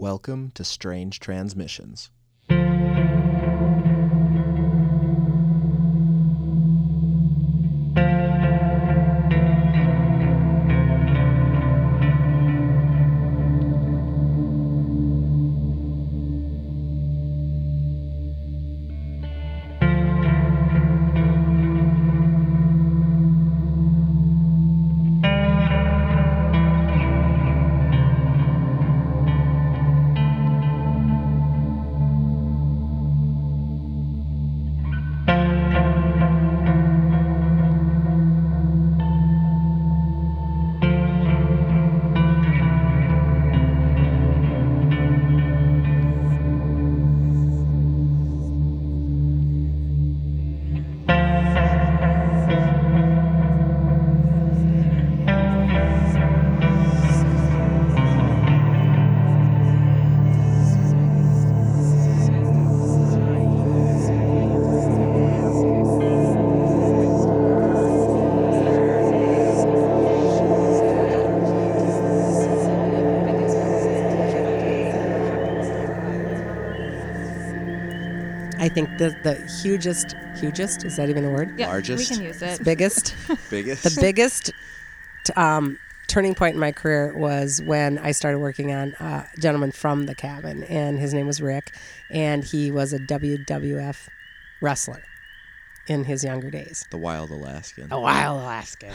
Welcome to Strange Transmissions. I think the the hugest, hugest is that even a word? Yeah, Largest? we can use it. Biggest, Biggest? the biggest t- um, turning point in my career was when I started working on a gentleman from the cabin, and his name was Rick, and he was a WWF wrestler in his younger days. the Wild Alaskan. A wild Alaskan.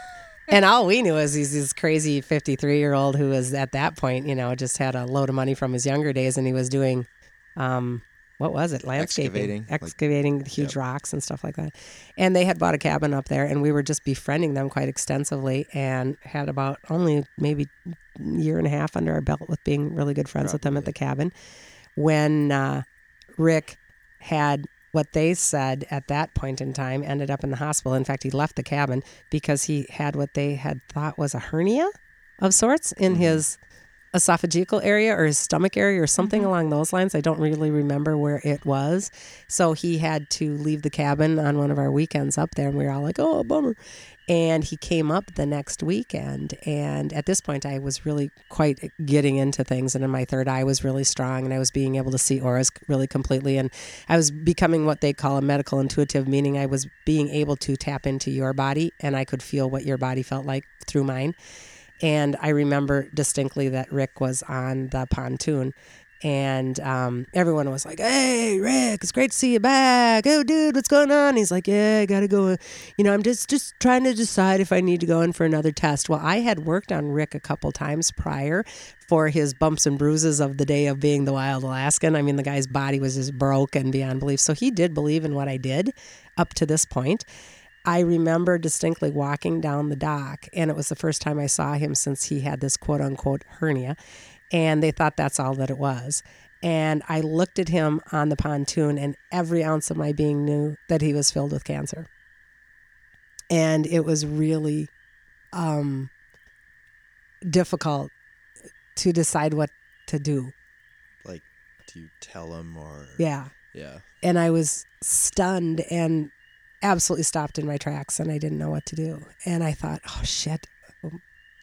and all we knew is he's this crazy 53 year old who was at that point, you know, just had a load of money from his younger days and he was doing, um, what was it? Landscaping, Excavating, like- excavating huge Yep. rocks and stuff like that. And they had bought a cabin up there, and we were just befriending them quite extensively, and had about only maybe a year and a half under our belt with being really good friends with them at the cabin. When uh, Rick had what they said at that point in time ended up in the hospital. In fact, he left the cabin because he had what they had thought was a hernia of sorts in Mhm. his esophageal area or his stomach area or something mm-hmm. along those lines. I don't really remember where it was. So he had to leave the cabin on one of our weekends up there, and we were all like, oh, bummer. And he came up the next weekend. And at this point, I was really quite getting into things. And in my third eye was really strong, and I was being able to see auras really completely. And I was becoming what they call a medical intuitive, meaning I was being able to tap into your body, and I could feel what your body felt like through mine. And I remember distinctly that Rick was on the pontoon. And um, everyone was like, "Hey, Rick, it's great to see you back. Oh, dude, what's going on?" He's like, "Yeah, I gotta go. You know, I'm just just trying to decide if I need to go in for another test." Well, I had worked on Rick a couple times prior for his bumps and bruises of the day of being the wild Alaskan. I mean, the guy's body was just broken beyond belief. So he did believe in what I did up to this point. I remember distinctly walking down the dock, and it was the first time I saw him since he had this quote unquote hernia. And they thought that's all that it was. And I looked at him on the pontoon, and every ounce of my being knew that he was filled with cancer. And it was really um, difficult to decide what to do. Like, do you tell him or? Yeah. Yeah. and I was stunned and absolutely stopped in my tracks and I didn't know what to do. And I thought, oh shit,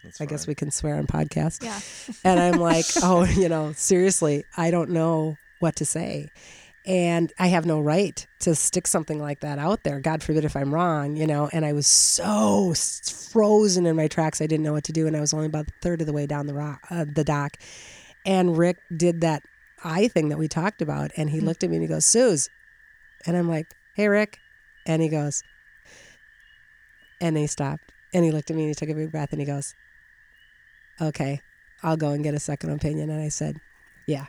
That's I guess we can swear on podcast. Yeah. And I'm like, oh, you know, seriously, I don't know what to say. And I have no right to stick something like that out there. God forbid if I'm wrong, you know. And I was so frozen in my tracks, I didn't know what to do. And I was only about a third of the way down the rock, uh, the dock. And Rick did that eye thing that we talked about. And he looked at me and he goes, Suze. And I'm like, hey, Rick. And he goes, and he stopped. And he looked at me and he took a big breath and he goes, okay, I'll go and get a second opinion. And I said, yeah.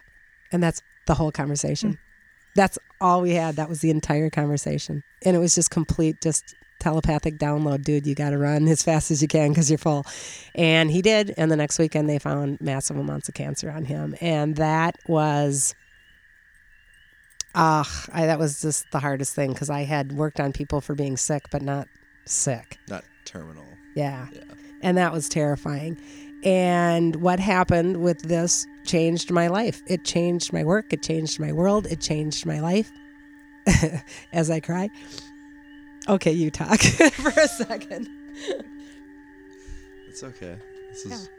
And that's the whole conversation. Hmm. That's all we had. That was the entire conversation. And it was just complete, just telepathic download. Dude, you got to run as fast as you can because you're full. And he did. And the next weekend, they found massive amounts of cancer on him. And that was. Ah, I that was just the hardest thing because I had worked on people for being sick, but not sick. Not terminal. Yeah. Yeah. And that was terrifying. And what happened with this changed my life. It changed my work. It changed my world. It changed my life. As I cry. Okay, you talk for a second. It's okay. This is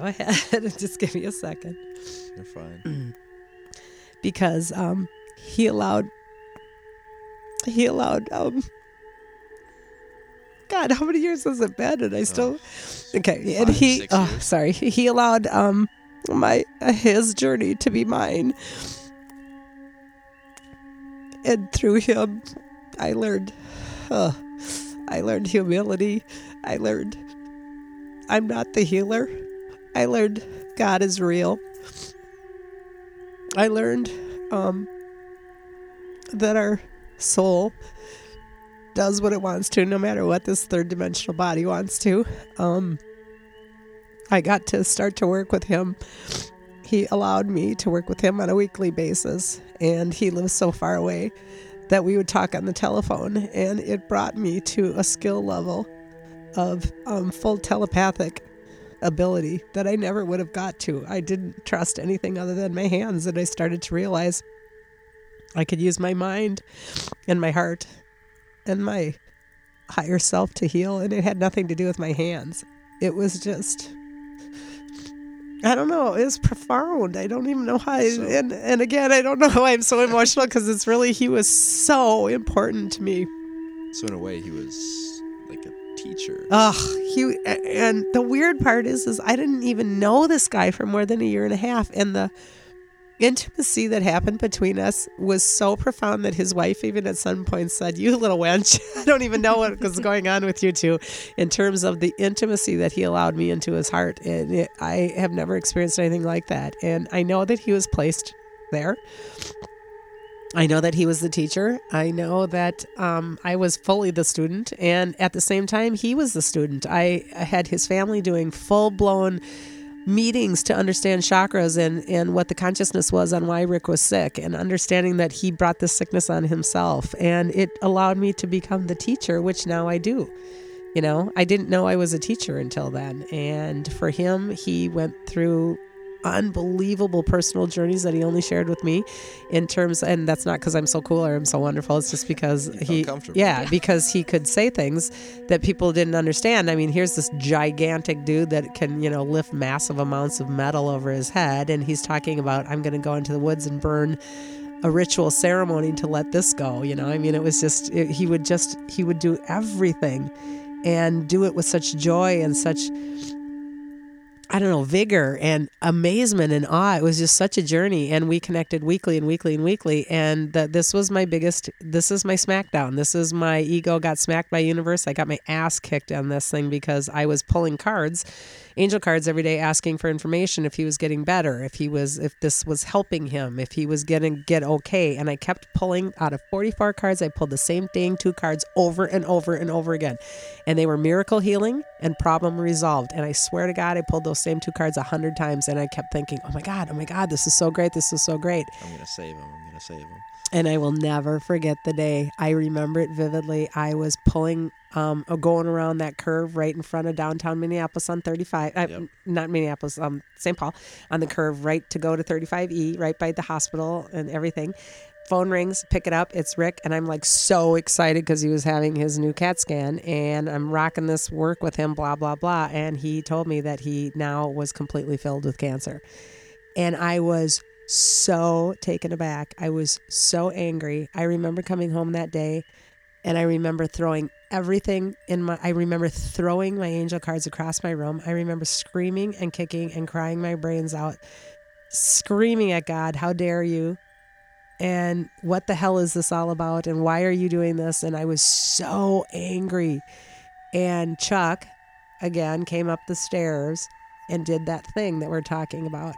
go ahead. Just give me a second. You're fine. because um, he allowed he allowed um, God, how many years has it been? And I still okay. And he oh, sorry, he allowed um my his journey to be mine, and through him, I learned. Uh, I learned humility. I learned I'm not the healer. I learned God is real. I learned um, that our soul does what it wants to, no matter what this third dimensional body wants to. Um, I got to start to work with him. He allowed me to work with him on a weekly basis, and he lives so far away that we would talk on the telephone, and it brought me to a skill level of um, full telepathic ability that I never would have got to. I didn't trust anything other than my hands, and I started to realize I could use my mind and my heart and my higher self to heal, and it had nothing to do with my hands. It was just. I don't know. It was profound. I don't even know how. I, So- and and again, I don't know why I'm so emotional because it's really he was so important to me. So in a way, he was like a teacher. Ugh, he and the weird part is, is I didn't even know this guy for more than a year and a half, and the intimacy that happened between us was so profound that his wife even at some point said, "You little wench, I don't even know what was going on with you two, in terms of the intimacy that he allowed me into his heart, and it, I have never experienced anything like that, and I know that he was placed there." I know that he was the teacher. I know that um, I was fully the student, and at the same time, he was the student. I, I had his family doing full blown meetings to understand chakras and, and what the consciousness was on why Rick was sick, and understanding that he brought this sickness on himself. And it allowed me to become the teacher, which now I do. You know, I didn't know I was a teacher until then. And for him, he went through unbelievable personal journeys that he only shared with me in terms and that's not because I'm so cool or I'm so wonderful. It's just because he comfortable. yeah because he could say things that people didn't understand. I mean here's this gigantic dude that can you know lift massive amounts of metal over his head and he's talking about I'm going to go into the woods and burn a ritual ceremony to let this go you know? I mean it was just it, he would just he would do everything and do it with such joy and such I don't know, vigor and amazement and awe. It was just such a journey. And we connected weekly and weekly and weekly. And that this was my biggest, this is my smackdown. This is my ego got smacked by universe. I got my ass kicked on this thing because I was pulling cards, angel cards every day asking for information if he was getting better, if he was, if this was helping him, if he was getting, get okay. And I kept pulling out of 44 cards. I pulled the same thing, two cards over and over and over again. And they were miracle healing and problem resolved. And I swear to God, I pulled those same two cards a hundred times, and I kept thinking, "Oh my God, oh my God, this is so great, this is so great." I'm gonna save them. I'm gonna save them. And I will never forget the day. I remember it vividly. I was pulling, um, going around that curve right in front of downtown Minneapolis on 35. Uh, Yep. Not Minneapolis, um, St. Paul, on the curve right to go to 35E, right by the hospital and everything. Phone rings, pick it up. It's Rick, and I'm like so excited because he was having his new CAT scan, and I'm rocking this work with him. Blah blah blah. And he told me that he now was completely filled with cancer, and I was so taken aback. I was so angry. I remember coming home that day and I remember throwing everything in my I remember throwing my angel cards across my room. I remember screaming and kicking and crying my brains out, screaming at God, "How dare you?" And what the hell is this all about? And why are you doing this? And I was so angry. And Chuck, again, came up the stairs and did that thing that we're talking about.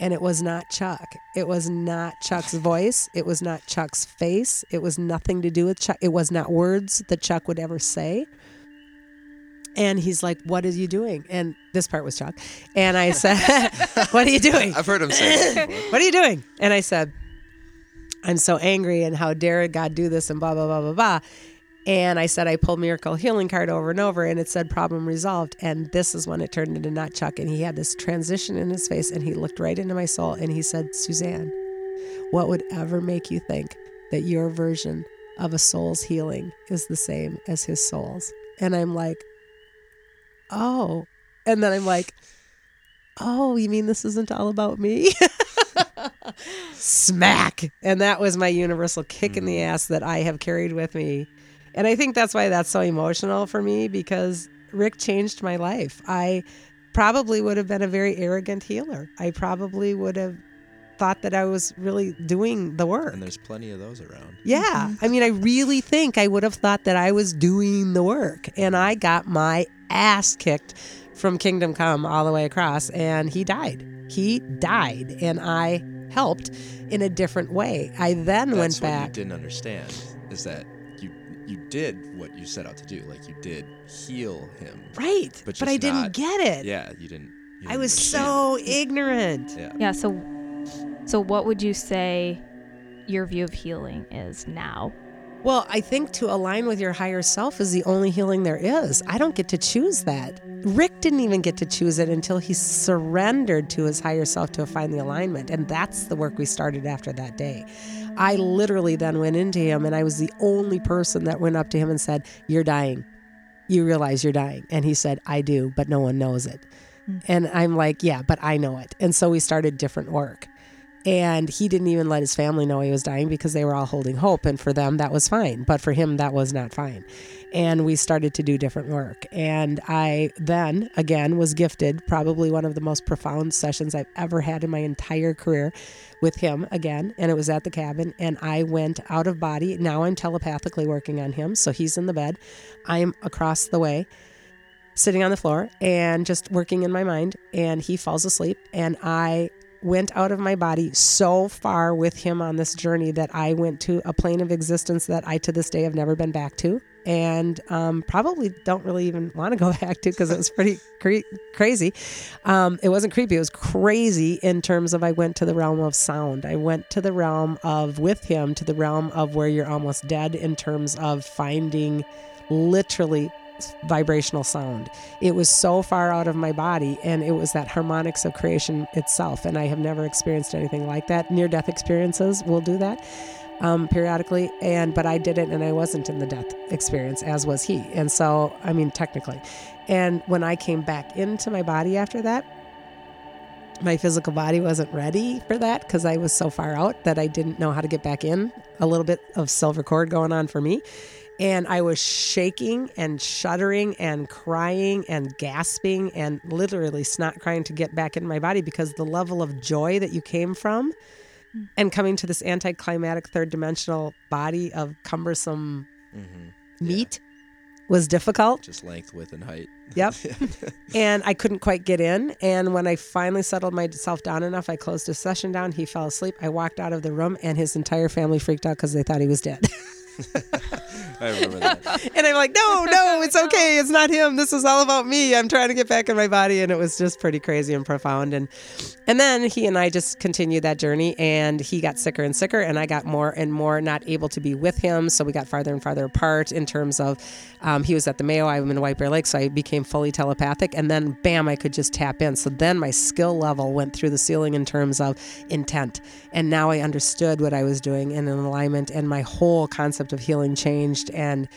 And it was not Chuck. It was not Chuck's voice. It was not Chuck's face. It was nothing to do with Chuck. It was not words that Chuck would ever say. And he's like, What are you doing? And this part was Chuck. And I said, What are you doing? I've heard him say what are you doing? And I said, I'm so angry and how dare God do this and blah, blah, blah, blah, blah. And I said, I pulled Miracle Healing card over and over and it said problem resolved. And this is when it turned into not Chuck. And he had this transition in his face and he looked right into my soul and he said, Suzanne, what would ever make you think that your version of a soul's healing is the same as his soul's? And I'm like, oh. And then I'm like, oh, you mean this isn't all about me? Smack. And that was my universal kick in the mm. ass that I have carried with me. And I think that's why that's so emotional for me because Rick changed my life. I probably would have been a very arrogant healer. I probably would have thought that I was really doing the work. And there's plenty of those around. Yeah. Mm-hmm. I mean, I really think I would have thought that I was doing the work. And I got my ass kicked from Kingdom Come all the way across, and he died. He died, and I helped in a different way. I then That's went back. what back. you didn't understand is that you you did what you set out to do. Like you did heal him. Right. But But, I just didn't get it. Yeah, you didn't. You I didn't was understand. so ignorant. Yeah. Yeah. So, so what would you say your view of healing is now? Well, I think to align with your higher self is the only healing there is. I don't get to choose that. Rick didn't even get to choose it until he surrendered to his higher self to find the alignment. And that's the work we started after that day. I literally then went into him, and I was the only person that went up to him and said, You're dying. You realize you're dying. And he said, I do, but no one knows it. Mm. And I'm like, Yeah, but I know it. And so we started different work. And he didn't even let his family know he was dying because they were all holding hope. And for them, that was fine. But for him, that was not fine. And we started to do different work. And I then, again, was gifted probably one of the most profound sessions I've ever had in my entire career with him again. And it was at the cabin. And I went out of body. Now I'm telepathically working on him. So he's in the bed. I'm across the way sitting on the floor and just working in my mind and he falls asleep and I went out of my body so far with him on this journey that I went to a plane of existence that I to this day have never been back to and um, probably don't really even want to go back to because it was pretty cre- crazy. Um, it wasn't creepy, it was crazy in terms of I went to the realm of sound. I went to the realm of, with him, to the realm of where you're almost dead in terms of finding literally vibrational sound. It was so far out of my body, and it was that harmonics of creation itself. And I have never experienced anything like that. Near death experiences will do that um, periodically, and but I did it, and I wasn't in the death experience, as was he. And so, I mean, technically. And when I came back into my body after that, my physical body wasn't ready for that because I was so far out that I didn't know how to get back in. A little bit of silver cord going on for me. And I was shaking and shuddering and crying and gasping and literally snot crying to get back in my body because the level of joy that you came from and coming to this anticlimactic third dimensional body of cumbersome Mm-hmm. meat was difficult. Just length, width, and height. Yep. and I couldn't quite get in. And when I finally settled myself down enough, I closed his session down. He fell asleep. I walked out of the room, and his entire family freaked out because they thought he was dead. I remember that. and I'm like, no, no, it's okay. It's not him. This is all about me. I'm trying to get back in my body. And it was just pretty crazy and profound. And and then he and I just continued that journey and he got sicker and sicker and I got more and more not able to be with him. So we got farther and farther apart in terms of um, he was at the Mayo, I'm in White Bear Lake, so I became fully telepathic and then bam, I could just tap in. So then my skill level went through the ceiling in terms of intent. And now I understood what I was doing and in alignment and my whole concept of healing changed and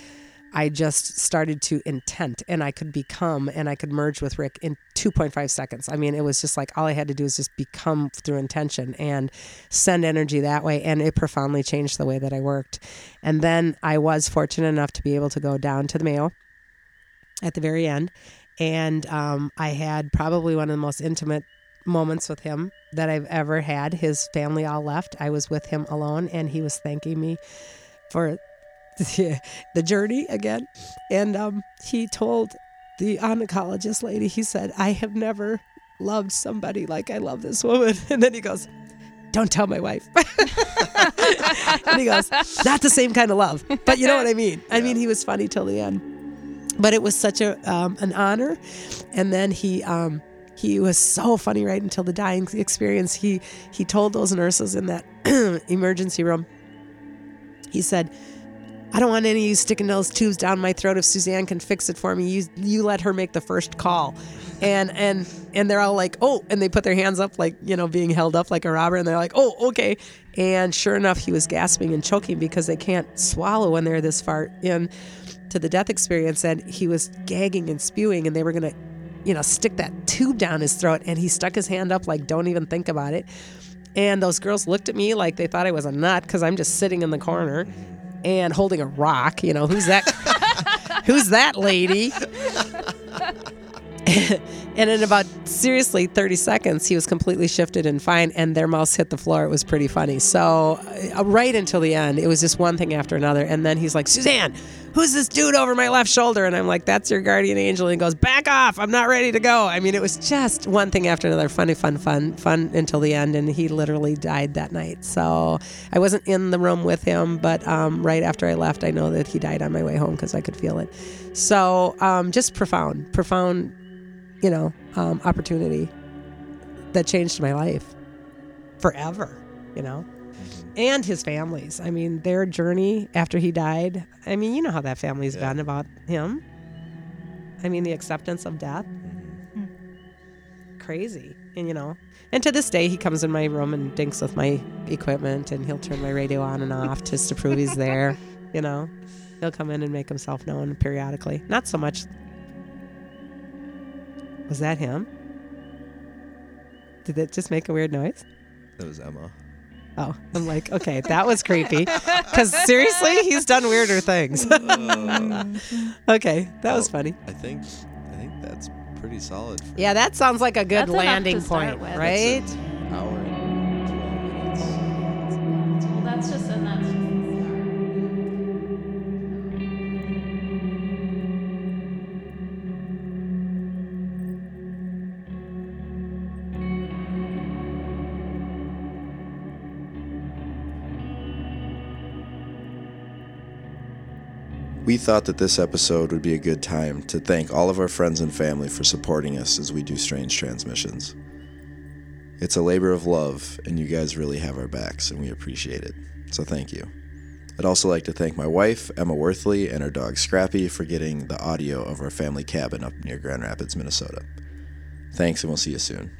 I just started to intent and I could become and I could merge with Rick in 2.5 seconds. I mean, it was just like all I had to do was just become through intention and send energy that way. And it profoundly changed the way that I worked. And then I was fortunate enough to be able to go down to the Mayo at the very end. And um, I had probably one of the most intimate moments with him that I've ever had. His family all left. I was with him alone and he was thanking me for the journey again. And um, he told the oncologist lady, he said, I have never loved somebody like I love this woman. And then he goes, Don't tell my wife. and he goes, Not the same kind of love. But you know what I mean? I mean, he was funny till the end. But it was such a um, an honor. And then he um, he was so funny right until the dying experience. He he told those nurses in that emergency room, he said, I don't want any of you sticking those tubes down my throat. If Suzanne can fix it for me, you you let her make the first call. And and and they're all like, oh, and they put their hands up like you know being held up like a robber, and they're like, oh, okay. And sure enough, he was gasping and choking because they can't swallow when they're this far in to the death experience, and he was gagging and spewing, and they were gonna you know, stick that tube down his throat. And he stuck his hand up, like, don't even think about it. And those girls looked at me like they thought I was a nut because I'm just sitting in the corner and holding a rock. You know, who's that? who's that lady? and in about seriously 30 seconds, he was completely shifted and fine, and their mouse hit the floor. It was pretty funny. So, uh, right until the end, it was just one thing after another. And then he's like, Suzanne, who's this dude over my left shoulder? And I'm like, that's your guardian angel. And he goes, back off. I'm not ready to go. I mean, it was just one thing after another. Funny, fun, fun, fun until the end. And he literally died that night. So, I wasn't in the room with him, but um, right after I left, I know that he died on my way home because I could feel it. So, um, just profound, profound you know, um, opportunity that changed my life forever, you know, mm-hmm. and his family's. I mean, their journey after he died. I mean, you know how that family's Yeah. been about him. I mean, the acceptance of death. Mm-hmm. Mm. Crazy. And, you know, and to this day, he comes in my room and dinks with my equipment and he'll turn my radio on and off just to prove he's there, you know. He'll come in and make himself known periodically. Not so much was that him? Did it just make a weird noise? That was Emma. Oh, I'm like, okay, that was creepy. Because seriously, he's done weirder things. okay, that was oh, funny. I think I think that's pretty solid. For Yeah, that sounds like a good That's enough to landing start point, with. right? That's an We thought that this episode would be a good time to thank all of our friends and family for supporting us as we do Strange Transmissions. It's a labor of love, and you guys really have our backs, and we appreciate it. So thank you. I'd also like to thank my wife, Emma Worthley, and our dog Scrappy for getting the audio of our family cabin up near Grand Rapids, Minnesota. Thanks, and we'll see you soon.